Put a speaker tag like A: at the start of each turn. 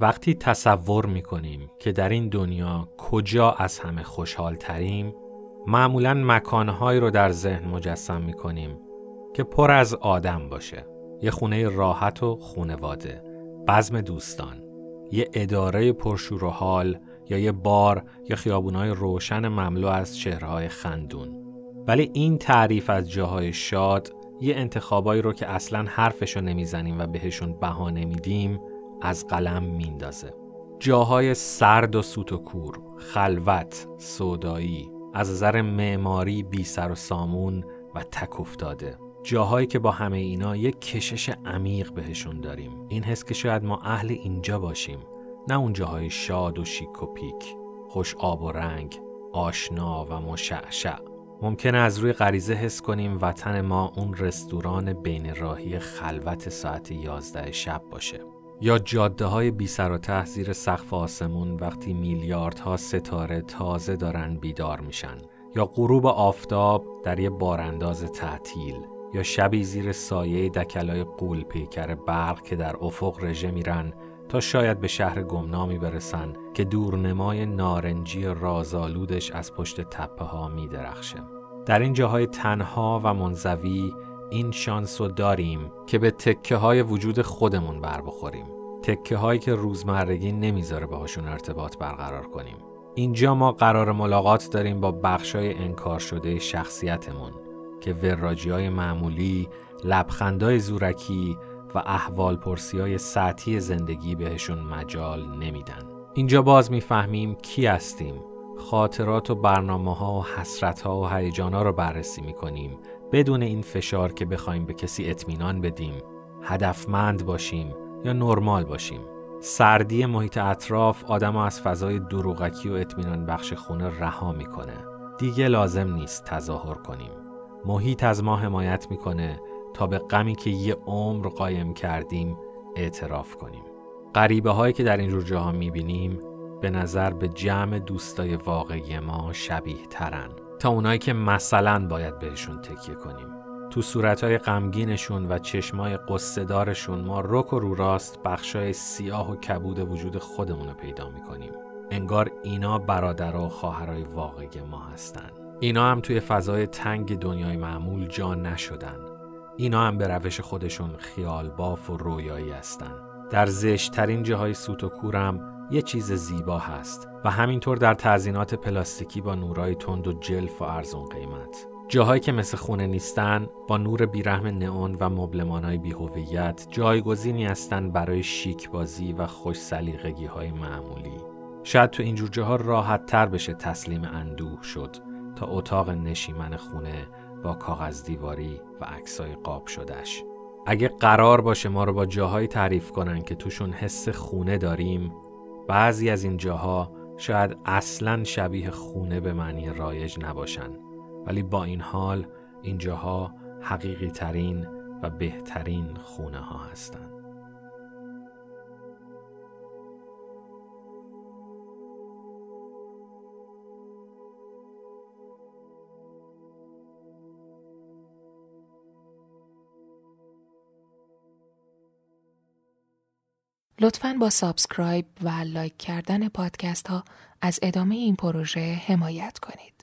A: وقتی تصور می کنیم که در این دنیا کجا از همه خوشحال تریم معمولا مکانهایی رو در ذهن مجسم می کنیم که پر از آدم باشه. یه خونه راحت و خونواده بزم دوستان یه اداره پرشور و حال یا یه بار یا خیابونای روشن مملو از چهرهای خندون. ولی این تعریف از جاهای شاد یه انتخابایی رو که اصلا حرفشو نمی‌زنیم و بهشون بها نمیدیم از قلم میندازه. جاهای سرد و سوت و کور خلوت سودایی از نظر معماری بی سر و سامون و تک افتاده. جاهایی که با همه اینا یک کشش عمیق بهشون داریم. این حس که شاید ما اهل اینجا باشیم نه اون جاهای شاد و شیک و پیک. خوش آب و رنگ آشنا و مشعشع. ممکنه از روی غریزه حس کنیم وطن ما اون رستوران بین راهی خلوت ساعت 11 شب باشه. یا جاده های بی سر و ته زیر سقف آسمون وقتی میلیاردها ستاره تازه دارن بیدار میشن یا غروب آفتاب در یه بارانداز تعطیل یا شبی زیر سایه دکلای قول پیکر برق که در افق رژه میرن تا شاید به شهر گمنامی برسن که دورنمای نارنجی رازآلودش از پشت تپه ها می درخشه. در این جاهای تنها و منزوی این شانس رو داریم که به تکه های وجود خودمون بر بخوریم. تکه هایی که روزمرگی نمی‌ذاره باهاشون ارتباط برقرار کنیم. اینجا ما قرار ملاقات داریم با بخشای انکار شده شخصیتمون که وراجی های معمولی، لبخندای زورکی و احوال پرسی های سطحی زندگی بهشون مجال نمیدن. اینجا باز می‌فهمیم کی هستیم خاطرات و برنامه ها و حسرت ها و هیجان ها رو بررسی می‌کنیم. بدون این فشار که بخوایم به کسی اطمینان بدیم هدفمند باشیم یا نرمال باشیم. سردی محیط اطراف آدم از فضای دروغکی و اطمینان بخش خونه رها می‌کنه. دیگه لازم نیست تظاهر کنیم. محیط از ما حمایت می‌کنه تا به غمی که یه عمر قایم کردیم اعتراف کنیم. غریبه هایی که در این جور جاها می‌بینیم به نظر به جمع دوستای واقعی ما شبیه ترن تا اونایی که مثلا باید بهشون تکیه کنیم. تو صورتهای غمگینشون و چشمای قصدارشون ما رک و رو راست بخشای سیاه و کبود وجود خودمون رو پیدا می‌کنیم. انگار اینا برادر و خواهرای واقعی ما هستن. اینا هم توی فضای تنگ دنیای معمول جا نشدن. اینا هم به روش خودشون خیال باف و رویایی هستن. در زشتترین جاهای سوت و کورم یه چیز زیبا هست و همینطور در تزینات پلاستیکی با نورای تند و جلف و ارزون قیمت. جاهایی که مثل خونه نیستن با نور بیرحم نئون و مبلمانهای بیهویت جایگزینی هستند برای شیک بازی و خوش سلیقگی های معمولی. شاید تو اینجور جاها راحت تر بشه تسلیم اندوه شد تا اتاق نشیمن خونه با کاغذ دیواری و عکسای قاب شدش اگه قرار باشه ما رو با جاهایی تعریف کنن که توشون حس خونه داریم بعضی از این جاها شاید اصلا شبیه خونه به معنی رایج نباشن ولی با این حال این جاها حقیقی ترین و بهترین خونه ها هستند.
B: لطفا با subscribe و like کردن پادکست ها از ادامه این پروژه حمایت کنید.